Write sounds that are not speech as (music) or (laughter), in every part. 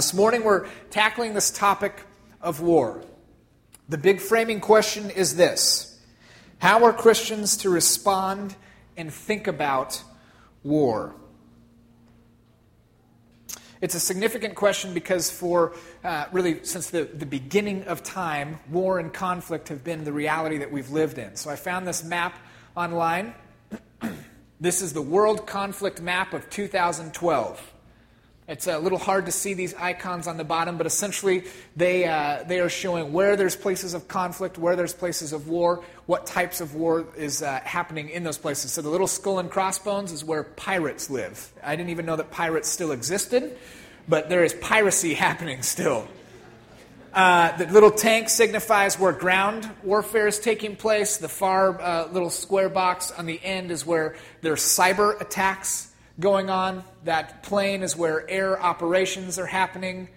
This morning we're tackling this topic of war. The big framing question is this How are Christians to respond and think about war? It's a significant question because, for uh, really since the, the beginning of time, war and conflict have been the reality that we've lived in. So I found this map online. (clears throat) this is the World Conflict Map of 2012. It's a little hard to see these icons on the bottom, but essentially they, uh, they are showing where there's places of conflict, where there's places of war, what types of war is uh, happening in those places. So the little skull and crossbones is where pirates live. I didn't even know that pirates still existed, but there is piracy (laughs) happening still. Uh, the little tank signifies where ground warfare is taking place. The far uh, little square box on the end is where there's cyber attacks going on. That plane is where air operations are happening.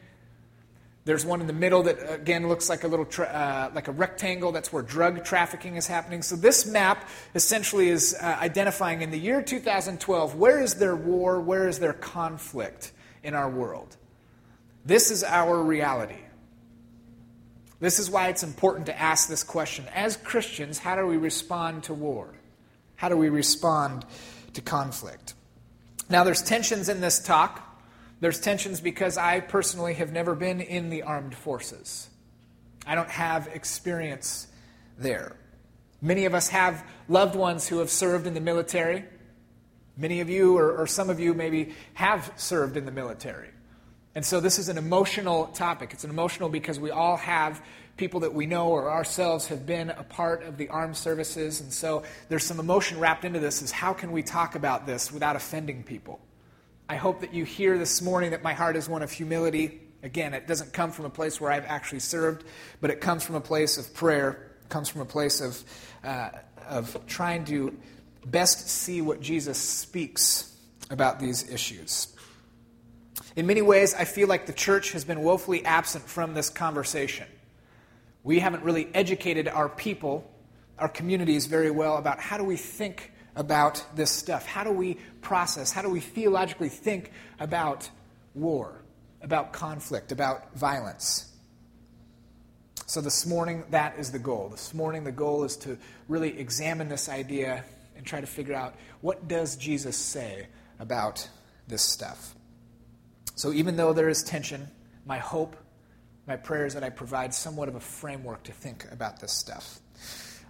There's one in the middle that again looks like a little tra- uh, like a rectangle. That's where drug trafficking is happening. So this map essentially is uh, identifying in the year 2012 where is there war, where is there conflict in our world. This is our reality. This is why it's important to ask this question. As Christians, how do we respond to war? How do we respond to conflict? Now, there's tensions in this talk. There's tensions because I personally have never been in the armed forces. I don't have experience there. Many of us have loved ones who have served in the military. Many of you, or, or, some of you, maybe have served in the military. And so this is an emotional topic. It's an emotional because we all have people that we know or ourselves have been a part of the armed services. And so there's some emotion wrapped into this is how can we talk about this without offending people? I hope that you hear this morning that my heart is one of humility. Again, it doesn't come from a place where I've actually served, but it comes from a place of prayer. It comes from a place of, uh, of trying to best see what Jesus speaks about these issues. In many ways, I feel like the church has been woefully absent from this conversation. We haven't really educated our people, our communities, very well about how do we think about this stuff? How do we process? How do we theologically think about war, about conflict, about violence? So, this morning, that is the goal. This morning, the goal is to really examine this idea and try to figure out what does Jesus say about this stuff. So, even though there is tension, my hope my prayer is that I provide somewhat of a framework to think about this stuff.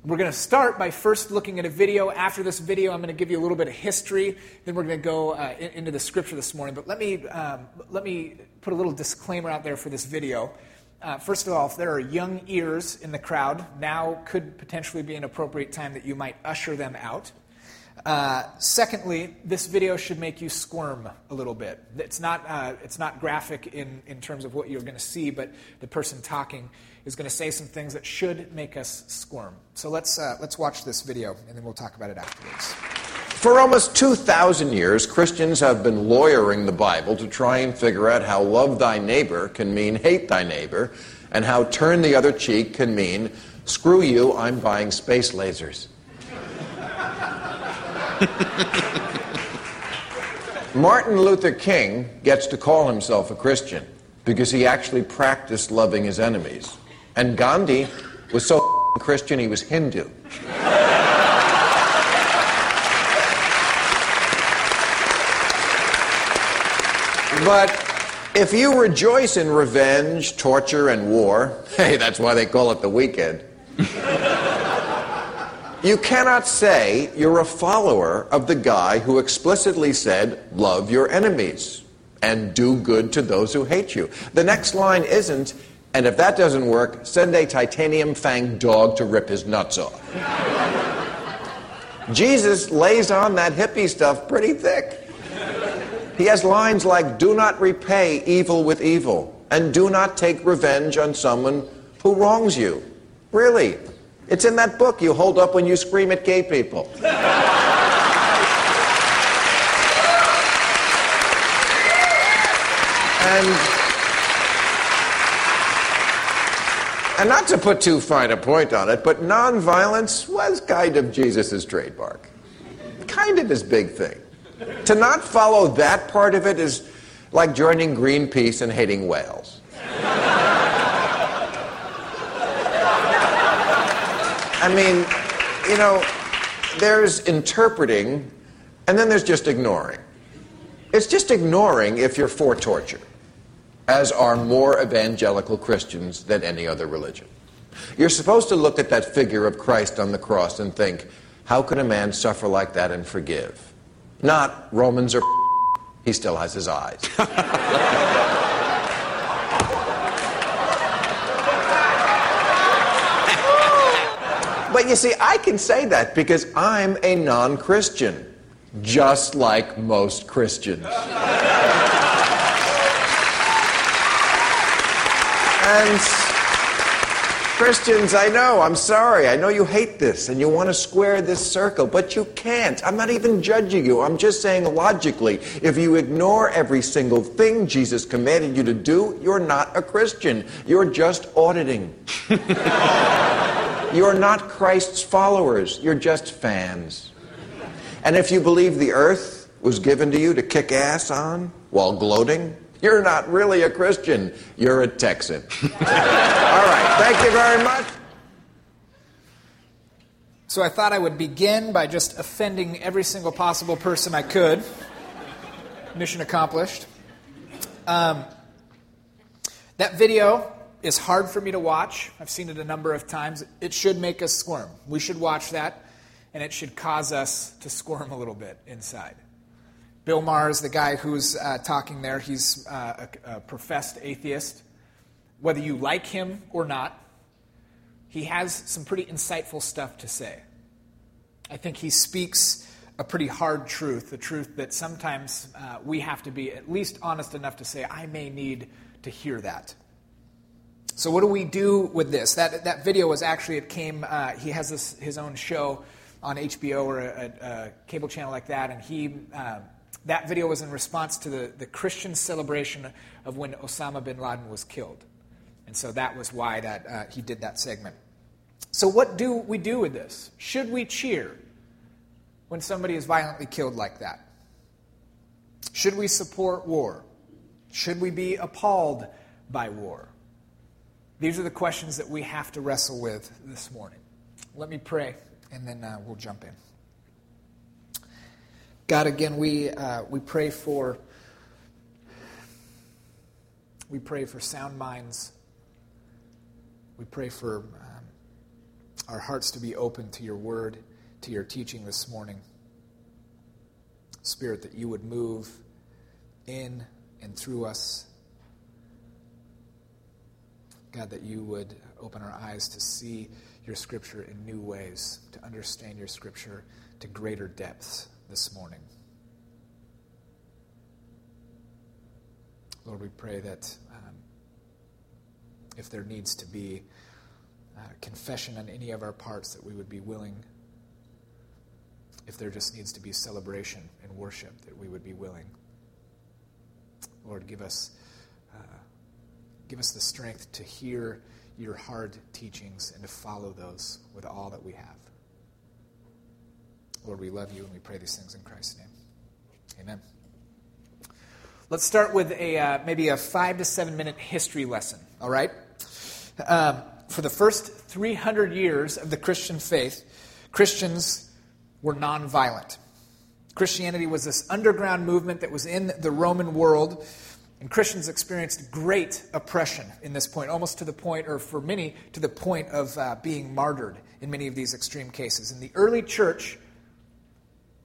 We're going to start by first looking at a video. After this video, I'm going to give you a little bit of history. Then we're going to go uh, in, into the scripture this morning. But let me, um, let me put a little disclaimer out there for this video. Uh, first of all, if there are young ears in the crowd, now could potentially be an appropriate time that you might usher them out. Uh, secondly, this video should make you squirm a little bit. It's not, uh, it's not graphic in, in terms of what you're going to see, but the person talking is going to say some things that should make us squirm. So let's, uh, let's watch this video, and then we'll talk about it afterwards. For almost 2,000 years, Christians have been lawyering the Bible to try and figure out how love thy neighbor can mean hate thy neighbor, and how turn the other cheek can mean screw you, I'm buying space lasers. (laughs) Martin Luther King gets to call himself a Christian because he actually practiced loving his enemies. And Gandhi was so (laughs) Christian he was Hindu. but if you rejoice in revenge, torture, and war, (laughs) hey, that's why they call it the weekend. You cannot say you're a follower of the guy who explicitly said, Love your enemies and do good to those who hate you. The next line isn't, and if that doesn't work, send a titanium fanged dog to rip his nuts off. (laughs) Jesus lays on that hippie stuff pretty thick. He has lines like, Do not repay evil with evil, and do not take revenge on someone who wrongs you. Really, it's in that book you hold up when you scream at gay people. and and not to put too fine a point on it, but nonviolence was kind of Jesus' trademark. Kind of his big thing. To not follow that part of it is like joining Greenpeace and hating whales. I mean, you know, there's interpreting, and then there's just ignoring. It's just ignoring if you're for torture, as are more evangelical Christians than any other religion. You're supposed to look at that figure of Christ on the cross and think, how could a man suffer like that and forgive? Not Romans or (laughs) he still has his eyes. (laughs) but you see, I can say that because I'm a non Christian, just like most Christians. and Christians, I know, I'm sorry. I know you hate this and you want to square this circle, but you can't. I'm not even judging you. I'm just saying logically, if you ignore every single thing Jesus commanded you to do, you're not a Christian. You're just auditing. (laughs) you're not Christ's followers, you're just fans. And if you believe the earth was given to you to kick ass on while gloating, you're not really a Christian. You're a Texan. (laughs) All right. Thank you very much. So I thought I would begin by just offending every single possible person I could. Mission accomplished. Um, that video is hard for me to watch. I've seen it a number of times. It should make us squirm. We should watch that, and it should cause us to squirm a little bit inside. Bill Maher, is the guy who's uh, talking there, he's uh, a, a professed atheist. Whether you like him or not, he has some pretty insightful stuff to say. I think he speaks a pretty hard truth, the truth that sometimes uh, we have to be at least honest enough to say, I may need to hear that. So, what do we do with this? That, that video was actually, it came, uh, he has this, his own show on HBO or a, a, a, cable channel like that, and he uh, that video was in response to the, the Christian celebration of when Osama bin Laden was killed. And so that was why that, uh, he did that segment. So, what do we do with this? Should we cheer when somebody is violently killed like that? Should we support war? Should we be appalled by war? These are the questions that we have to wrestle with this morning. Let me pray, and then uh, we'll jump in. God, again, we, uh, we pray for we pray for sound minds. We pray for um, our hearts to be open to your word, to your teaching this morning. Spirit, that you would move in and through us. God, that you would open our eyes to see your scripture in new ways, to understand your scripture to greater depths this morning. Lord, we pray that um, if there needs to be uh, confession on any of our parts, that we would be willing. If there just needs to be celebration and worship, that we would be willing. Lord, give us, uh, give us the strength to hear your hard teachings and to follow those with all that we have. Lord, we love you and we pray these things in Christ's name. Amen. Let's start with a uh, maybe a five to seven minute history lesson. All right. Um, for the first 300 years of the Christian faith, Christians were nonviolent. Christianity was this underground movement that was in the Roman world, and Christians experienced great oppression in this point, almost to the point, or for many, to the point of uh, being martyred in many of these extreme cases. And the early church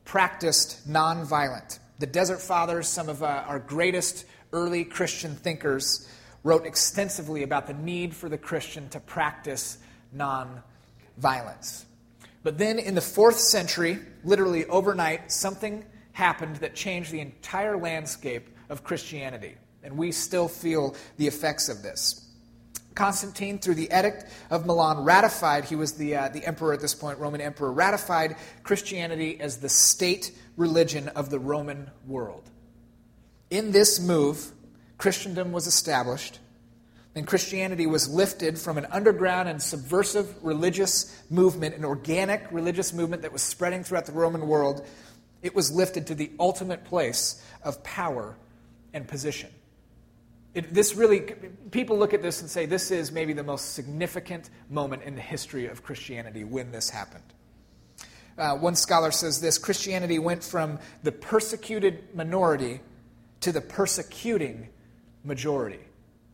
practiced nonviolent. The Desert Fathers, some of uh, our greatest early Christian thinkers, wrote extensively about the need for the Christian to practice nonviolence. But then in the fourth century, literally overnight, something happened that changed the entire landscape of Christianity. And we still feel the effects of this. Constantine, through the Edict of Milan, ratified, he was the, uh, the emperor at this point, Roman emperor, ratified Christianity as the state religion of the Roman world. In this move, Christendom was established, and Christianity was lifted from an underground and subversive religious movement, an organic religious movement that was spreading throughout the Roman world. It was lifted to the ultimate place of power and position. It, this really, people look at this and say this is maybe the most significant moment in the history of Christianity when this happened. Uh, one scholar says this Christianity went from the persecuted minority to the persecuting majority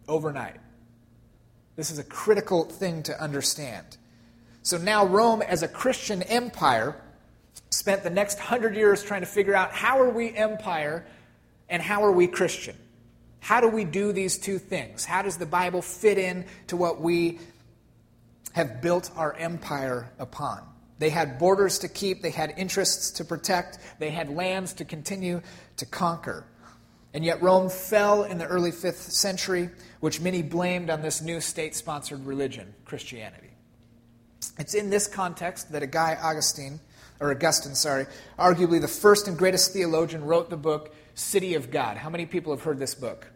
overnight. This is a critical thing to understand. So now, Rome, as a Christian empire, spent the next hundred years trying to figure out how are we empire and how are we Christian? How do we do these two things? How does the Bible fit in to what we have built our empire upon? They had borders to keep, they had interests to protect, they had lands to continue to conquer. And yet Rome fell in the early 5th century, which many blamed on this new state sponsored religion, Christianity. It's in this context that a guy, Augustine, or Augustine, sorry, arguably the first and greatest theologian, wrote the book City of God. How many people have heard this book?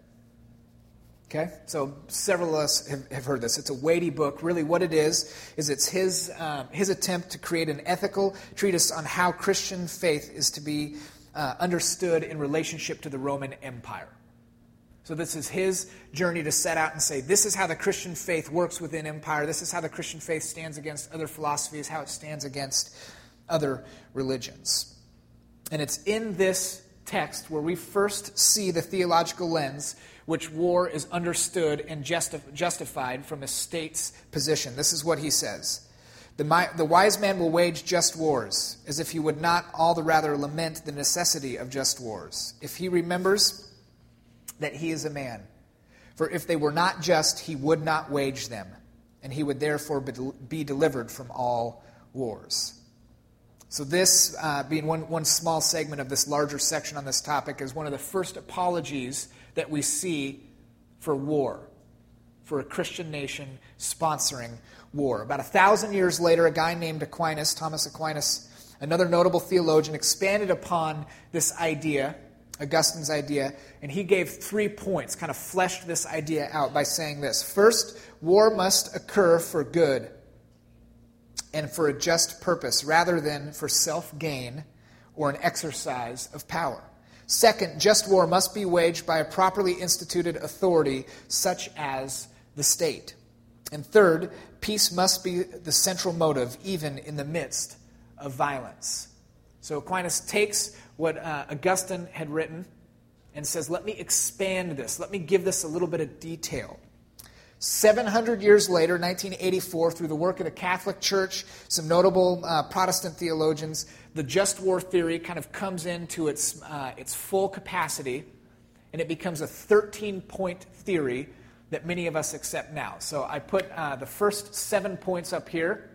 Okay, so several of us have, have, heard this. It's a weighty book. Really, what it is, is it's his, um, his attempt to create an ethical treatise on how Christian faith is to be uh, understood in relationship to the Roman Empire. So, this is his journey to set out and say, this is how the Christian faith works within empire. This is how the Christian faith stands against other philosophies, how it stands against other religions. And it's in this text where we first see the theological lens which war is understood and justi- justified from a state's position. This is what he says. The, the wise man will wage just wars, as if he would not all the rather lament the necessity of just wars, if he remembers that he is a man. For if they were not just, he would not wage them, and he would therefore be delivered from all wars. So, this uh, being one, one small segment of this larger section on this topic is one of the first apologies that we see for war, for a Christian nation sponsoring war. About a thousand years later, a guy named Aquinas, Thomas Aquinas, another notable theologian, expanded upon this idea, Augustine's idea, and he gave three points, kind of fleshed this idea out by saying this First, war must occur for good and for a just purpose rather than for self gain or an exercise of power. Second, just war must be waged by a properly instituted authority such as the state. And third, peace must be the central motive, even in the midst of violence. So Aquinas takes what uh, Augustine had written and says, Let me expand this. Let me give this a little bit of detail. 700 years later, 1984, through the work of the Catholic Church, some notable uh, Protestant theologians, the just war theory kind of comes into its, uh, its full capacity, and it becomes a 13 point theory that many of us accept now. So I put uh, the first seven points up here.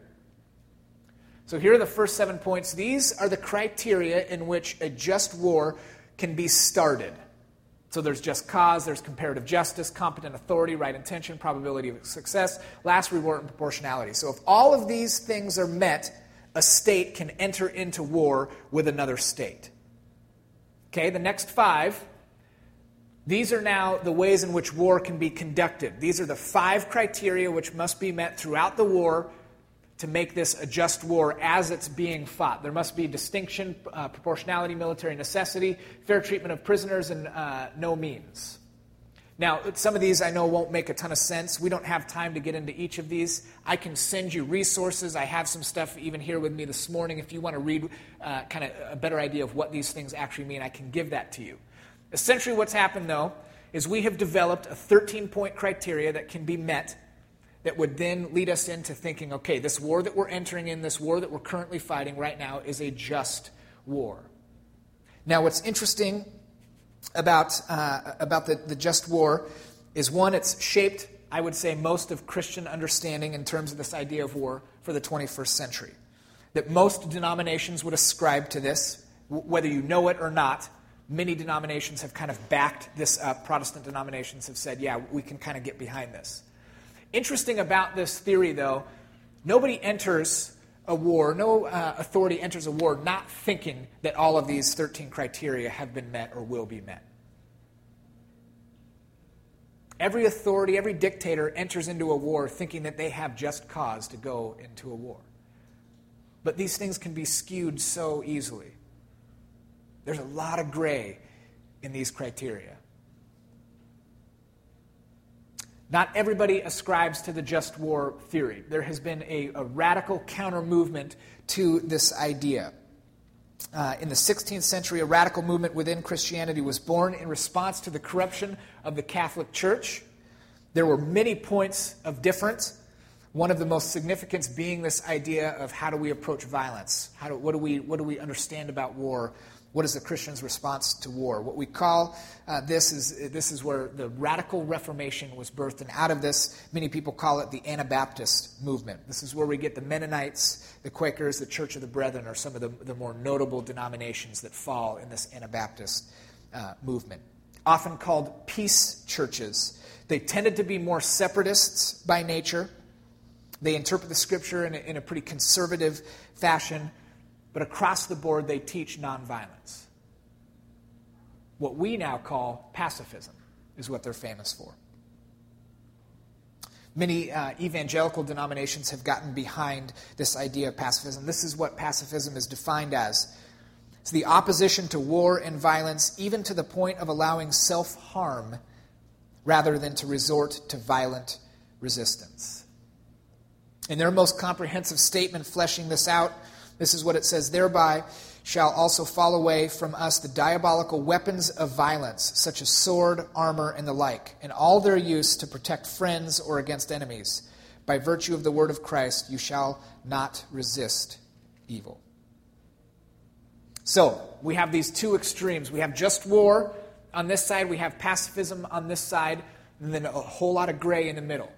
So here are the first seven points. These are the criteria in which a just war can be started. So there's just cause, there's comparative justice, competent authority, right intention, probability of success, last resort, and proportionality. So if all of these things are met, a state can enter into war with another state. Okay, the next five these are now the ways in which war can be conducted. These are the five criteria which must be met throughout the war to make this a just war as it's being fought. There must be distinction, uh, proportionality, military necessity, fair treatment of prisoners, and uh, no means. Now, some of these I know won't make a ton of sense. We don't have time to get into each of these. I can send you resources. I have some stuff even here with me this morning. If you want to read uh, kind of a better idea of what these things actually mean, I can give that to you. Essentially, what's happened, though, is we have developed a 13 point criteria that can be met that would then lead us into thinking okay, this war that we're entering in, this war that we're currently fighting right now, is a just war. Now, what's interesting about, uh, about the, the just war is one, it's shaped, I would say, most of Christian understanding in terms of this idea of war for the 21st century. That most denominations would ascribe to this, whether you know it or not many denominations have kind of backed this up. Protestant denominations have said, yeah, we can kind of get behind this. Interesting about this theory, though, nobody enters a war, no uh, authority enters a war not thinking that all of these 13 criteria have been met or will be met. Every authority, every dictator enters into a war thinking that they have just cause to go into a war. But these things can be skewed so easily. There's a lot of gray in these criteria. Not everybody ascribes to the just war theory. There has been a, a radical counter movement to this idea. Uh, in the 16th century, a radical movement within Christianity was born in response to the corruption of the Catholic Church. There were many points of difference. One of the most significant being this idea of how do we approach violence? How do, what, do we, what do we understand about war? What is the Christian's response to war? What we call uh, this is this is where the radical Reformation was birthed, and out of this, many people call it the Anabaptist movement. This is where we get the Mennonites, the Quakers, the Church of the Brethren, are some of the, the more notable denominations that fall in this Anabaptist uh, movement. Often called peace churches, they tended to be more separatists by nature. They interpret the scripture in a, in a pretty conservative fashion but across the board, they teach nonviolence. What we now call pacifism is what they're famous for. Many uh, evangelical denominations have gotten behind this idea of pacifism. This is what pacifism is defined as it's the opposition to war and violence, even to the point of allowing self harm rather than to resort to violent resistance. In their most comprehensive statement, fleshing this out, this is what it says Thereby shall also fall away from us the diabolical weapons of violence, such as sword, armor, and the like, and all their use to protect friends or against enemies. By virtue of the word of Christ, you shall not resist evil. So, we have these two extremes. We have just war on this side, we have pacifism on this side, and then a whole lot of gray in the middle.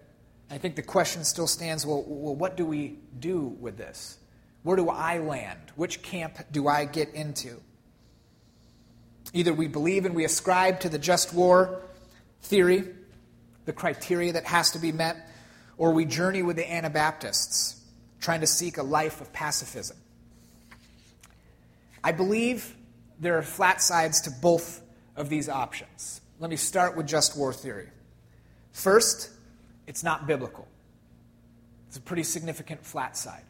I think the question still stands well, well what do we do with this? Where do I land? Which camp do I get into? Either we believe and we ascribe to the just war theory, the criteria that has to be met, or we journey with the Anabaptists, trying to seek a life of pacifism. I believe there are flat sides to both of these options. Let me start with just war theory. First, it's not biblical. It's a pretty significant flat side.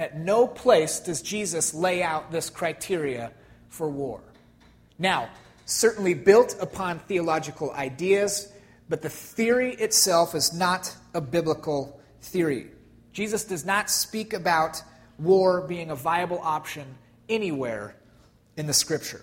At no place does Jesus lay out this criteria for war. Now, certainly built upon theological ideas, but the theory itself is not a biblical theory. Jesus does not speak about war being a viable option anywhere in the scripture.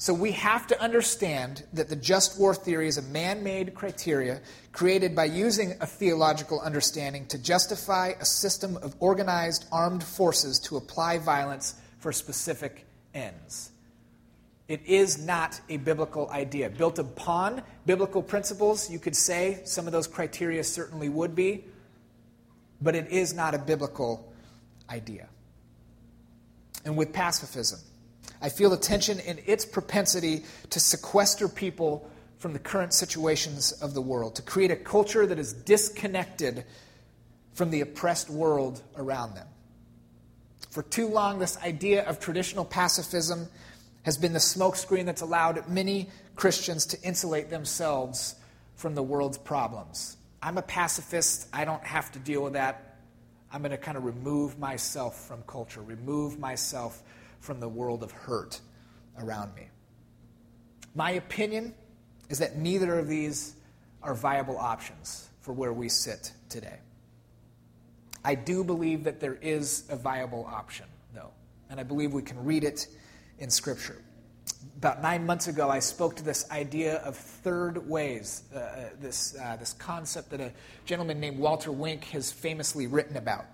So we have to understand that the just war theory is a man made criteria created by using a theological understanding to justify a system of organized armed forces to apply violence for specific ends. It is not a biblical idea. Built upon biblical principles, you could say some of those criteria certainly would be, but it is not a biblical idea. And with pacifism, I feel the tension in its propensity to sequester people from the current situations of the world, to create a culture that is disconnected from the oppressed world around them. For too long, this idea of traditional pacifism has been the smokescreen that's allowed many Christians to insulate themselves from the world's problems. I'm a pacifist. I don't have to deal with that. I'm going to kind of remove myself from culture, remove myself from the world of hurt around me. My opinion is that neither of these are viable options for where we sit today. I do believe that there is a viable option, though, and I believe we can read it in Scripture. About nine months ago, I spoke to this idea of third ways, uh, uh this, uh, this concept that a gentleman named Walter Wink has famously written about.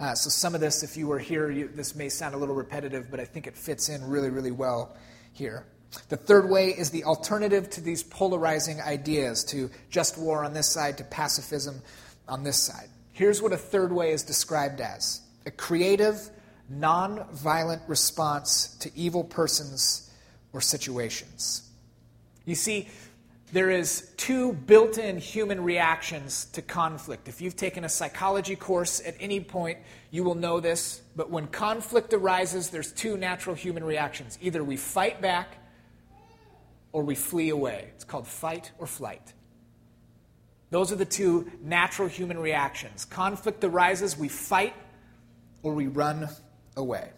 Uh, so, some of this, if you were here, you, this may sound a little repetitive, but I think it fits in really, really well here. The third way is the alternative to these polarizing ideas, to just war on this side, to pacifism on this side. Here's what a third way is described as a creative, non-violent response to evil persons or situations. You see, there is two built-in human reactions to conflict. If you've taken a psychology course at any point, you will know this, but when conflict arises, there's two natural human reactions. Either we fight back or we flee away. It's called fight or flight. Those are the two natural human reactions. Conflict arises, we fight or we run away.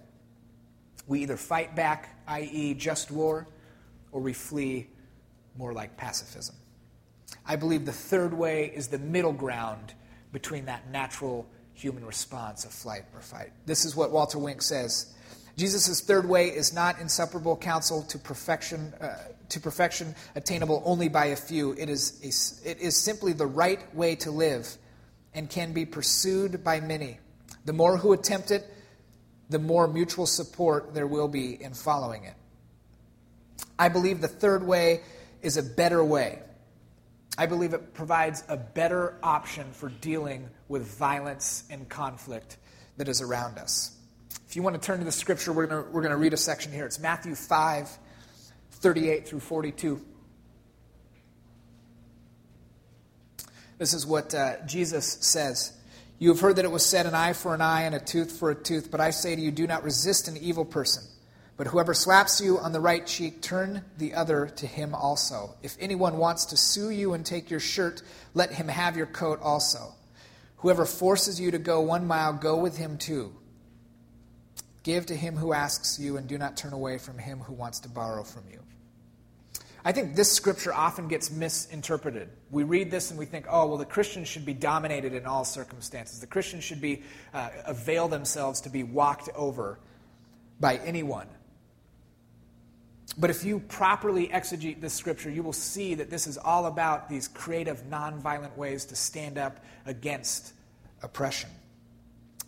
We either fight back, i.e., just war, or we flee more like pacifism. I believe the third way is the middle ground between that natural human response of flight or fight. This is what Walter Wink says. Jesus' third way is not inseparable counsel to perfection, uh, to perfection attainable only by a few. It is, a, it is simply the right way to live and can be pursued by many. The more who attempt it, the more mutual support there will be in following it. I believe the third way is a better way. I believe it provides a better option for dealing with violence and conflict that is around us. If you want to turn to the scripture, we're going to, we're going to read a section here. It's Matthew 5, 38 through 42. This is what uh, Jesus says. You have heard that it was said, an eye for an eye and a tooth for a tooth, but I say to you, do not resist an evil person. But whoever slaps you on the right cheek, turn the other to him also. If anyone wants to sue you and take your shirt, let him have your coat also. Whoever forces you to go one mile, go with him too. Give to him who asks you, and do not turn away from him who wants to borrow from you. I think this scripture often gets misinterpreted. We read this and we think, oh, well, the Christians should be dominated in all circumstances. The Christians should be uh, avail themselves to be walked over by anyone. But if you properly exegete this scripture, you will see that this is all about these creative, nonviolent ways to stand up against oppression.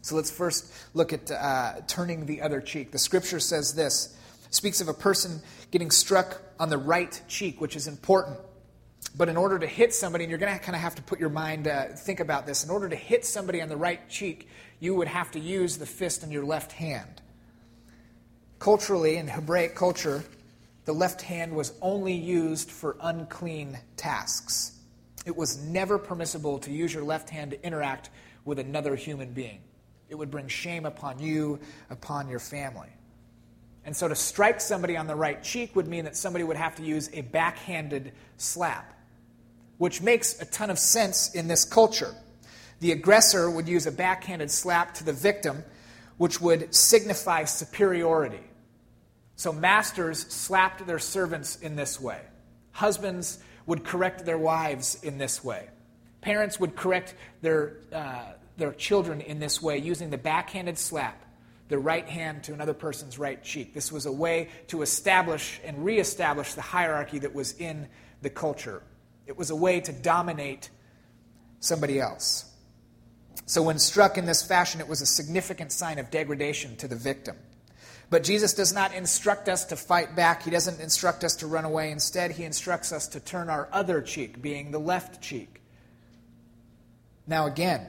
So let's first look at uh, turning the other cheek. The scripture says this speaks of a person getting struck on the right cheek, which is important. But in order to hit somebody, and you're going to kind of have to put your mind, uh, think about this. In order to hit somebody on the right cheek, you would have to use the fist in your left hand. Culturally, in Hebraic culture, the left hand was only used for unclean tasks. It was never permissible to use your left hand to interact with another human being. It would bring shame upon you, upon your family. And so to strike somebody on the right cheek would mean that somebody would have to use a backhanded slap, which makes a ton of sense in this culture. The aggressor would use a backhanded slap to the victim, which would signify superiority. So masters slapped their servants in this way. Husbands would correct their wives in this way. Parents would correct their, uh, their children in this way using the backhanded slap, the right hand to another person's right cheek. This was a way to establish and reestablish the hierarchy that was in the culture. It was a way to dominate somebody else. So, when struck in this fashion, it was a significant sign of degradation to the victim. But Jesus does not instruct us to fight back. He doesn't instruct us to run away. Instead, he instructs us to turn our other cheek, being the left cheek. Now, again,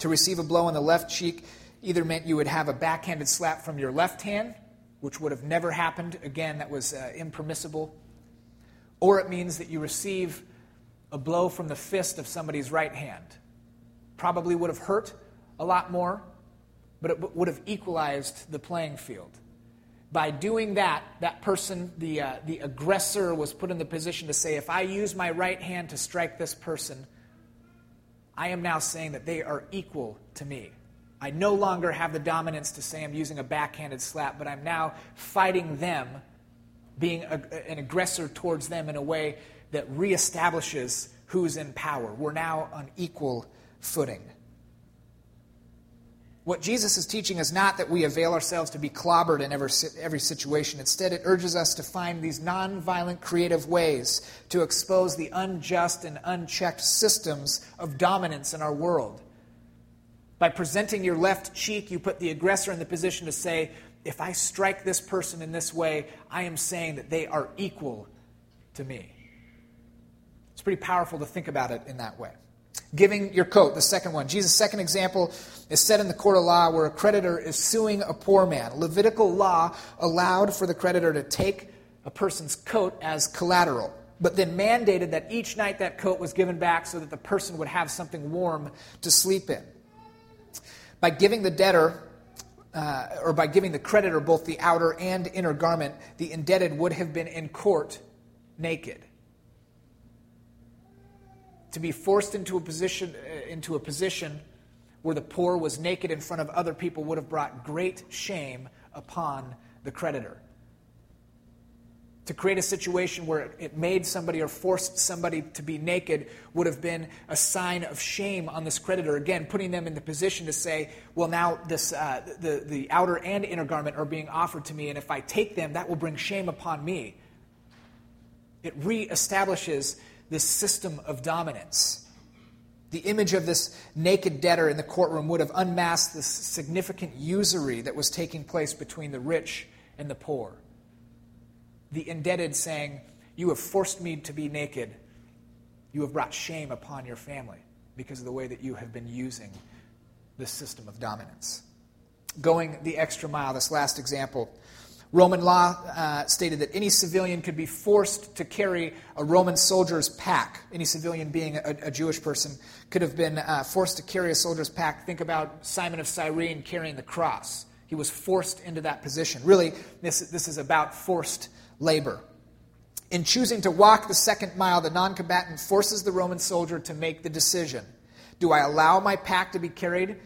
to receive a blow on the left cheek either meant you would have a backhanded slap from your left hand, which would have never happened. Again, that was uh, impermissible. Or it means that you receive a blow from the fist of somebody's right hand. Probably would have hurt a lot more, but it would have equalized the playing field. By doing that, that person, the, uh, the aggressor, was put in the position to say, if I use my right hand to strike this person, I am now saying that they are equal to me. I no longer have the dominance to say I'm using a backhanded slap, but I'm now fighting them, being a, an aggressor towards them in a way that reestablishes who's in power. We're now on equal footing. What Jesus is teaching is not that we avail ourselves to be clobbered in every, every situation. Instead, it urges us to find these nonviolent, creative ways to expose the unjust and unchecked systems of dominance in our world. By presenting your left cheek, you put the aggressor in the position to say, if I strike this person in this way, I am saying that they are equal to me. It's pretty powerful to think about it in that way. Giving your coat, the second one. Jesus' second example is set in the court of law where a creditor is suing a poor man. Levitical law allowed for the creditor to take a person's coat as collateral, but then mandated that each night that coat was given back so that the person would have something warm to sleep in. By giving the debtor, uh, or by giving the creditor both the outer and inner garment, the indebted would have been in court naked to be forced into a position uh, into a position where the poor was naked in front of other people would have brought great shame upon the creditor. To create a situation where it made somebody or forced somebody to be naked would have been a sign of shame on this creditor. Again, putting them in the position to say, well, now this, uh, the, the outer and inner garment are being offered to me, and if I take them, that will bring shame upon me. It reestablishes this system of dominance. The image of this naked debtor in the courtroom would have unmasked the significant usury that was taking place between the rich and the poor. The indebted saying, You have forced me to be naked. You have brought shame upon your family because of the way that you have been using this system of dominance. Going the extra mile, this last example, Roman law uh, stated that any civilian could be forced to carry a Roman soldier's pack. Any civilian, being a, a Jewish person, could have been uh, forced to carry a soldier's pack. Think about Simon of Cyrene carrying the cross. He was forced into that position. Really, this, this is about forced labor. In choosing to walk the second mile, the non combatant forces the Roman soldier to make the decision Do I allow my pack to be carried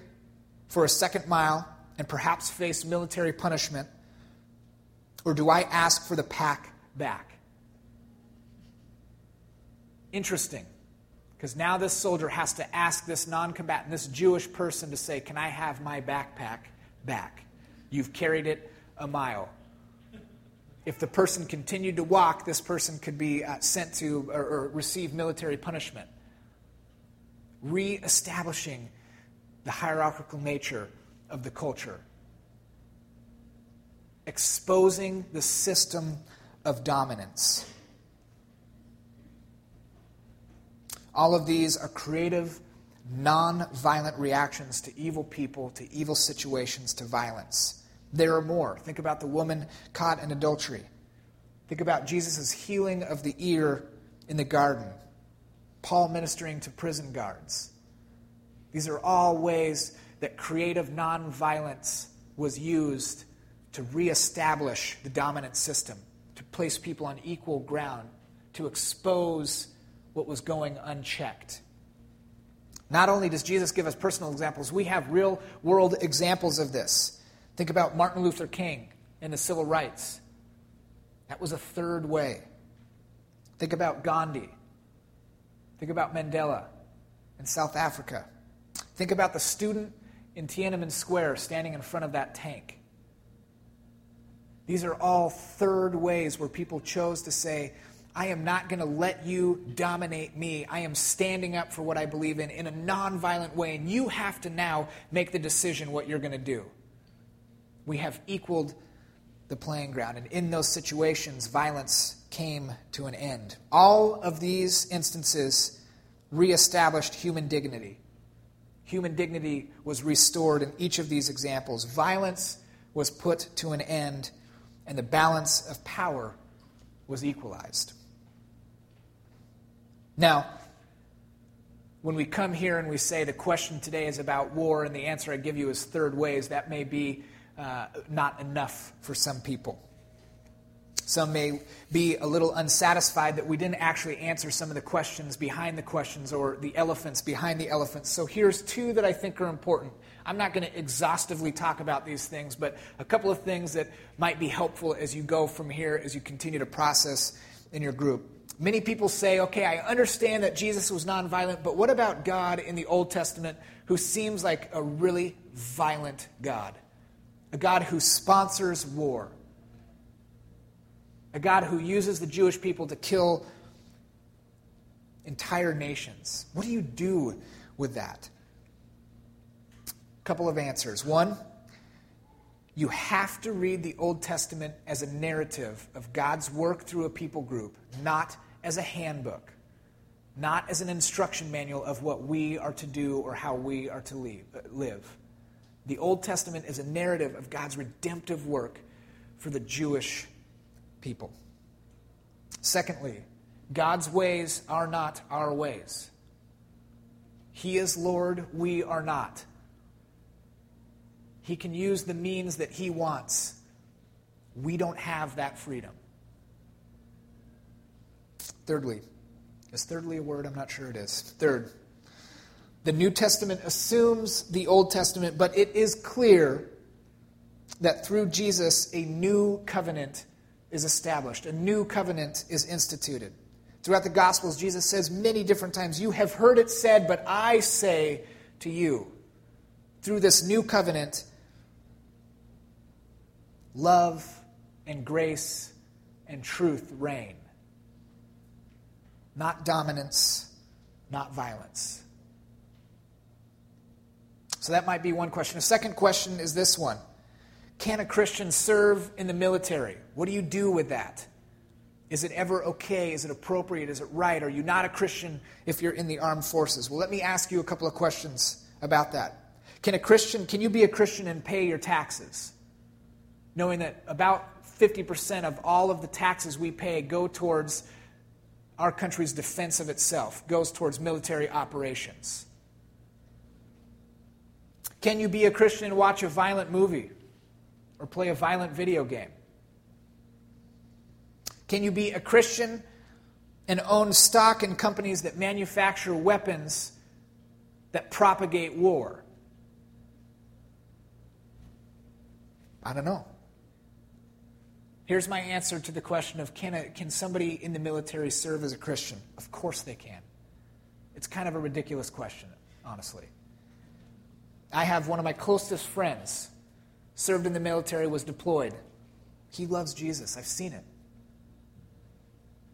for a second mile and perhaps face military punishment? Or do I ask for the pack back? Interesting, because now this soldier has to ask this non combatant, this Jewish person, to say, Can I have my backpack back? You've carried it a mile. If the person continued to walk, this person could be uh, sent to or, or receive military punishment. Re establishing the hierarchical nature of the culture exposing the system of dominance. All of these are creative, non violent reactions to evil people, to evil situations, to violence. There are more. Think about the woman caught in adultery. Think about Jesus' healing of the ear in the garden, Paul ministering to prison guards. These are all ways that creative nonviolence was used to reestablish the dominant system, to place people on equal ground, to expose what was going unchecked. Not only does Jesus give us personal examples, we have real world examples of this. Think about Martin Luther King and the civil rights. That was a third way. Think about Gandhi. Think about Mandela in South Africa. Think about the student in Tiananmen Square standing in front of that tank. These are all third ways where people chose to say, I am not going to let you dominate me. I am standing up for what I believe in in a nonviolent way, and you have to now make the decision what you're going to do. We have equaled the playing ground, and in those situations, violence came to an end. All of these instances reestablished human dignity. Human dignity was restored in each of these examples. Violence was put to an end and the balance of power was equalized. Now, when we come here and we say the question today is about war and the answer I give you is third ways, that may be uh, not enough for some people. Some may be a little unsatisfied that we didn't actually answer some of the questions behind the questions or the elephants behind the elephants. So here's two that I think are important. I'm not going to exhaustively talk about these things, but a couple of things that might be helpful as you go from here, as you continue to process in your group. Many people say, okay, I understand that Jesus was nonviolent, but what about God in the Old Testament who seems like a really violent God? A God who sponsors war a God who uses the Jewish people to kill entire nations. What do you do with that? Couple of answers. One, you have to read the Old Testament as a narrative of God's work through a people group, not as a handbook, not as an instruction manual of what we are to do or how we are to uh, live. The Old Testament is a narrative of God's redemptive work for the Jewish people. Secondly, God's ways are not our ways. He is Lord, we are not. He can use the means that He wants. We don't have that freedom. Thirdly, is thirdly a word? I'm not sure it is. Third, the New Testament assumes the Old Testament, but it is clear that through Jesus, a new covenant is established, a new covenant is instituted. Throughout the Gospels, Jesus says many different times, You have heard it said, but I say to you. Through this new covenant, love and grace and truth reign. Not dominance, not violence. So that might be one question. A second question is this one Can a Christian serve in the military? What do you do with that? Is it ever okay? Is it appropriate? Is it right? Are you not a Christian if you're in the armed forces? Well, let me ask you a couple of questions about that. Can a Christian, can you be a Christian and pay your taxes? Knowing that about 50% of all of the taxes we pay go towards our country's defense of itself, goes towards military operations. Can you be a Christian and watch a violent movie or play a violent video game? Can you be a Christian and own stock in companies that manufacture weapons that propagate war? I don't know. Here's my answer to the question of can, a, can somebody in the military serve as a Christian? Of course they can. It's kind of a ridiculous question, honestly. I have one of my closest friends served in the military, was deployed. He loves Jesus. I've seen it.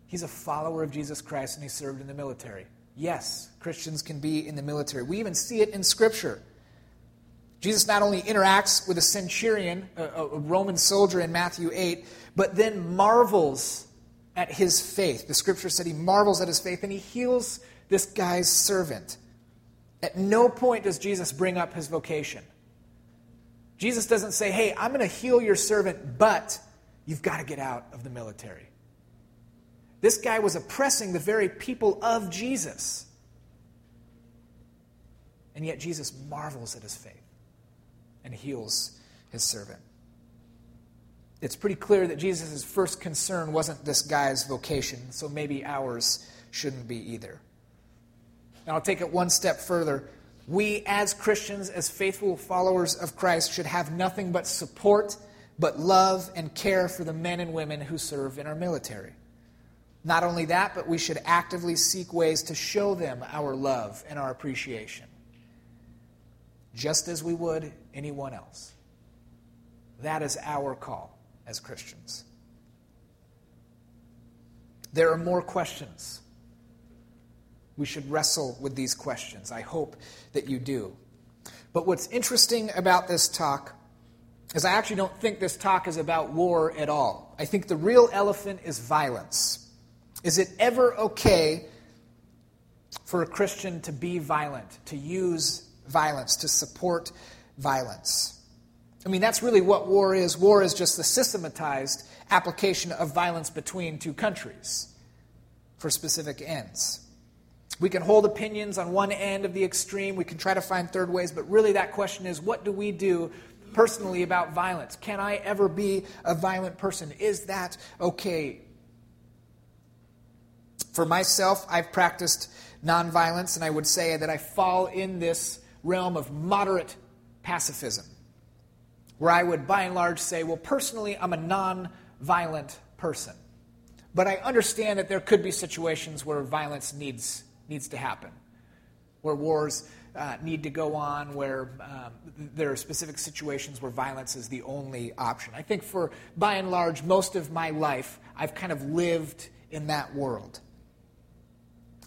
He's a follower of Jesus Christ and he served in the military. Yes, Christians can be in the military. We even see it in Scripture. Jesus not only interacts with a centurion, a, a, Roman soldier in Matthew 8, but then marvels at his faith. The scripture said he marvels at his faith and he heals this guy's servant. At no point does Jesus bring up his vocation. Jesus doesn't say, hey, I'm going to heal your servant, but you've got to get out of the military. This guy was oppressing the very people of Jesus. And yet Jesus marvels at his faith and heals his servant. It's pretty clear that Jesus' first concern wasn't this guy's vocation, so maybe ours shouldn't be either. Now, I'll take it one step further. We, as Christians, as faithful followers of Christ, should have nothing but support, but love and care for the men and women who serve in our military. Not only that, but we should actively seek ways to show them our love and our appreciation, just as we would anyone else. That is our call as Christians. There are more questions. We should wrestle with these questions. I hope that you do. But what's interesting about this talk is I actually don't think this talk is about war at all. I think the real elephant is violence. Is it ever okay for a Christian to be violent, to use violence, to support violence? I mean, that's really what war is. War is just the systematized application of violence between two countries for specific ends. We can hold opinions on one end of the extreme. We can try to find third ways, but really that question is what do we do personally about violence? Can I ever be a violent person? Is that okay? For myself, I've practiced nonviolence, and I would say that I fall in this realm of moderate pacifism, where I would by and large say, well, personally, I'm a non violent person. But I understand that there could be situations where violence needs, needs to happen, where wars uh, need to go on, where um, there are specific situations where violence is the only option. I think for by and large, most of my life, I've kind of lived in that world.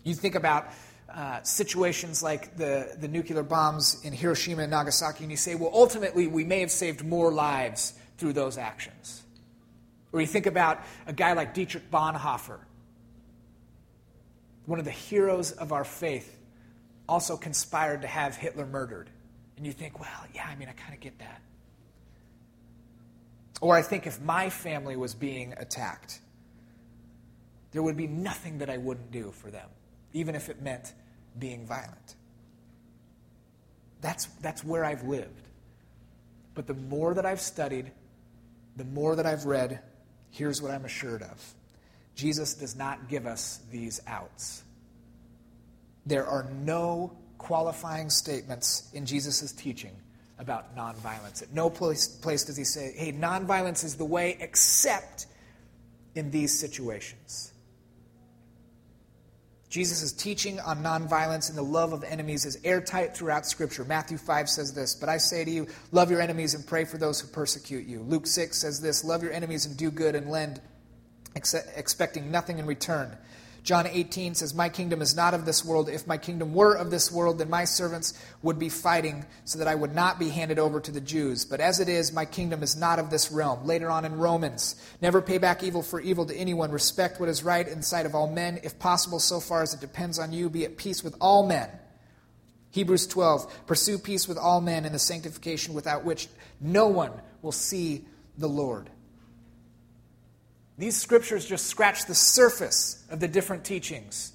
You think about uh, situations like the, the nuclear bombs in Hiroshima and Nagasaki, and you say, well, ultimately, we may have saved more lives through those actions. Or you think about a guy like Dietrich Bonhoeffer, one of the heroes of our faith, also conspired to have Hitler murdered. And you think, well, yeah, I mean, I kind of get that. Or I think if my family was being attacked, there would be nothing that I wouldn't do for them even if it meant being violent. That's, that's where I've lived. But the more that I've studied, the more that I've read, here's what I'm assured of Jesus does not give us these outs. There are no qualifying statements in Jesus' teaching about nonviolence. At no place, place does he say, hey, nonviolence is the way, except in these situations. Jesus' teaching on nonviolence and the love of enemies is airtight throughout Scripture. Matthew 5 says this, But I say to you, love your enemies and pray for those who persecute you. Luke 6 says this, Love your enemies and do good and lend, expecting nothing in return. John 18 says, My kingdom is not of this world. If my kingdom were of this world, then my servants would be fighting so that I would not be handed over to the Jews. But as it is, my kingdom is not of this realm. Later on in Romans, never pay back evil for evil to anyone. Respect what is right in sight of all men. If possible, so far as it depends on you, be at peace with all men. Hebrews 12, pursue peace with all men and the sanctification without which no one will see the Lord. These scriptures just scratch the surface of the different teachings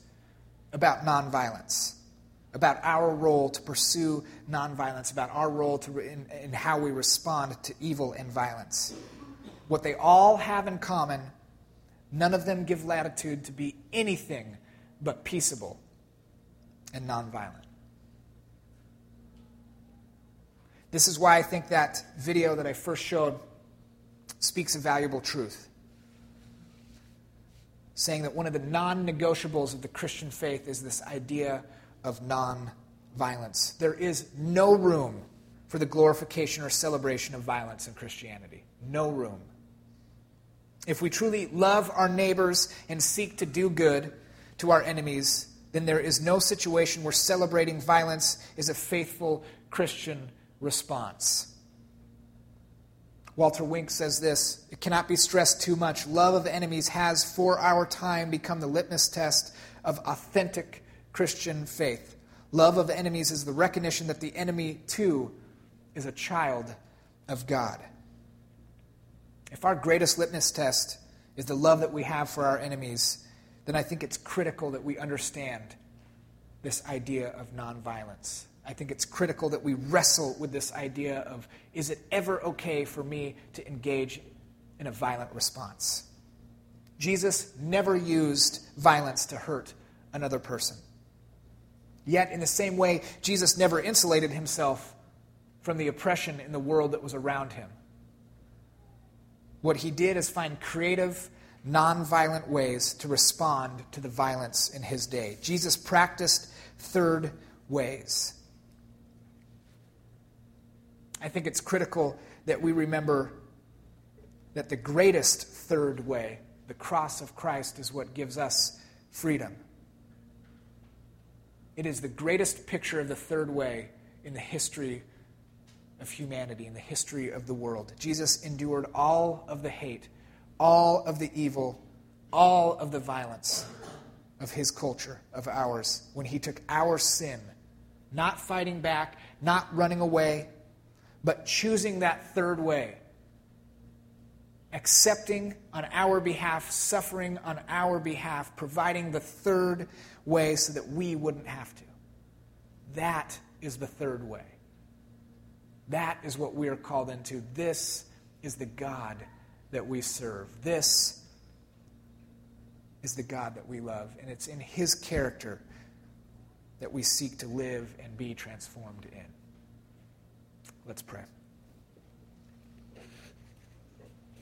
about nonviolence, about our role to pursue nonviolence, about our role to, in, in how we respond to evil and violence. What they all have in common, none of them give latitude to be anything but peaceable and nonviolent. This is why I think that video that I first showed speaks a valuable truth saying that one of the non negotiables of the Christian faith is this idea of non violence. There is no room for the glorification or celebration of violence in Christianity. No room. If we truly love our neighbors and seek to do good to our enemies, then there is no situation where celebrating violence is a faithful Christian response. Walter Wink says this It cannot be stressed too much. Love of enemies has, for our time, become the litmus test of authentic Christian faith. Love of enemies is the recognition that the enemy, too, is a child of God. If our greatest litmus test is the love that we have for our enemies, then I think it's critical that we understand this idea of nonviolence. I think it's critical that we wrestle with this idea of is it ever okay for me to engage in a violent response? Jesus never used violence to hurt another person. Yet, in the same way, Jesus never insulated himself from the oppression in the world that was around him. What he did is find creative, nonviolent ways to respond to the violence in his day. Jesus practiced third ways. I think it's critical that we remember that the greatest third way, the cross of Christ, is what gives us freedom. It is the greatest picture of the third way in the history of humanity, in the history of the world. Jesus endured all of the hate, all of the evil, all of the violence of his culture, of ours, when he took our sin, not fighting back, not running away, but choosing that third way. Accepting on our behalf, suffering on our behalf, providing the third way so that we wouldn't have to. That is the third way. That is what we are called into. This is the God that we serve. This is the God that we love. And it's in His character that we seek to live and be transformed in. Let's pray.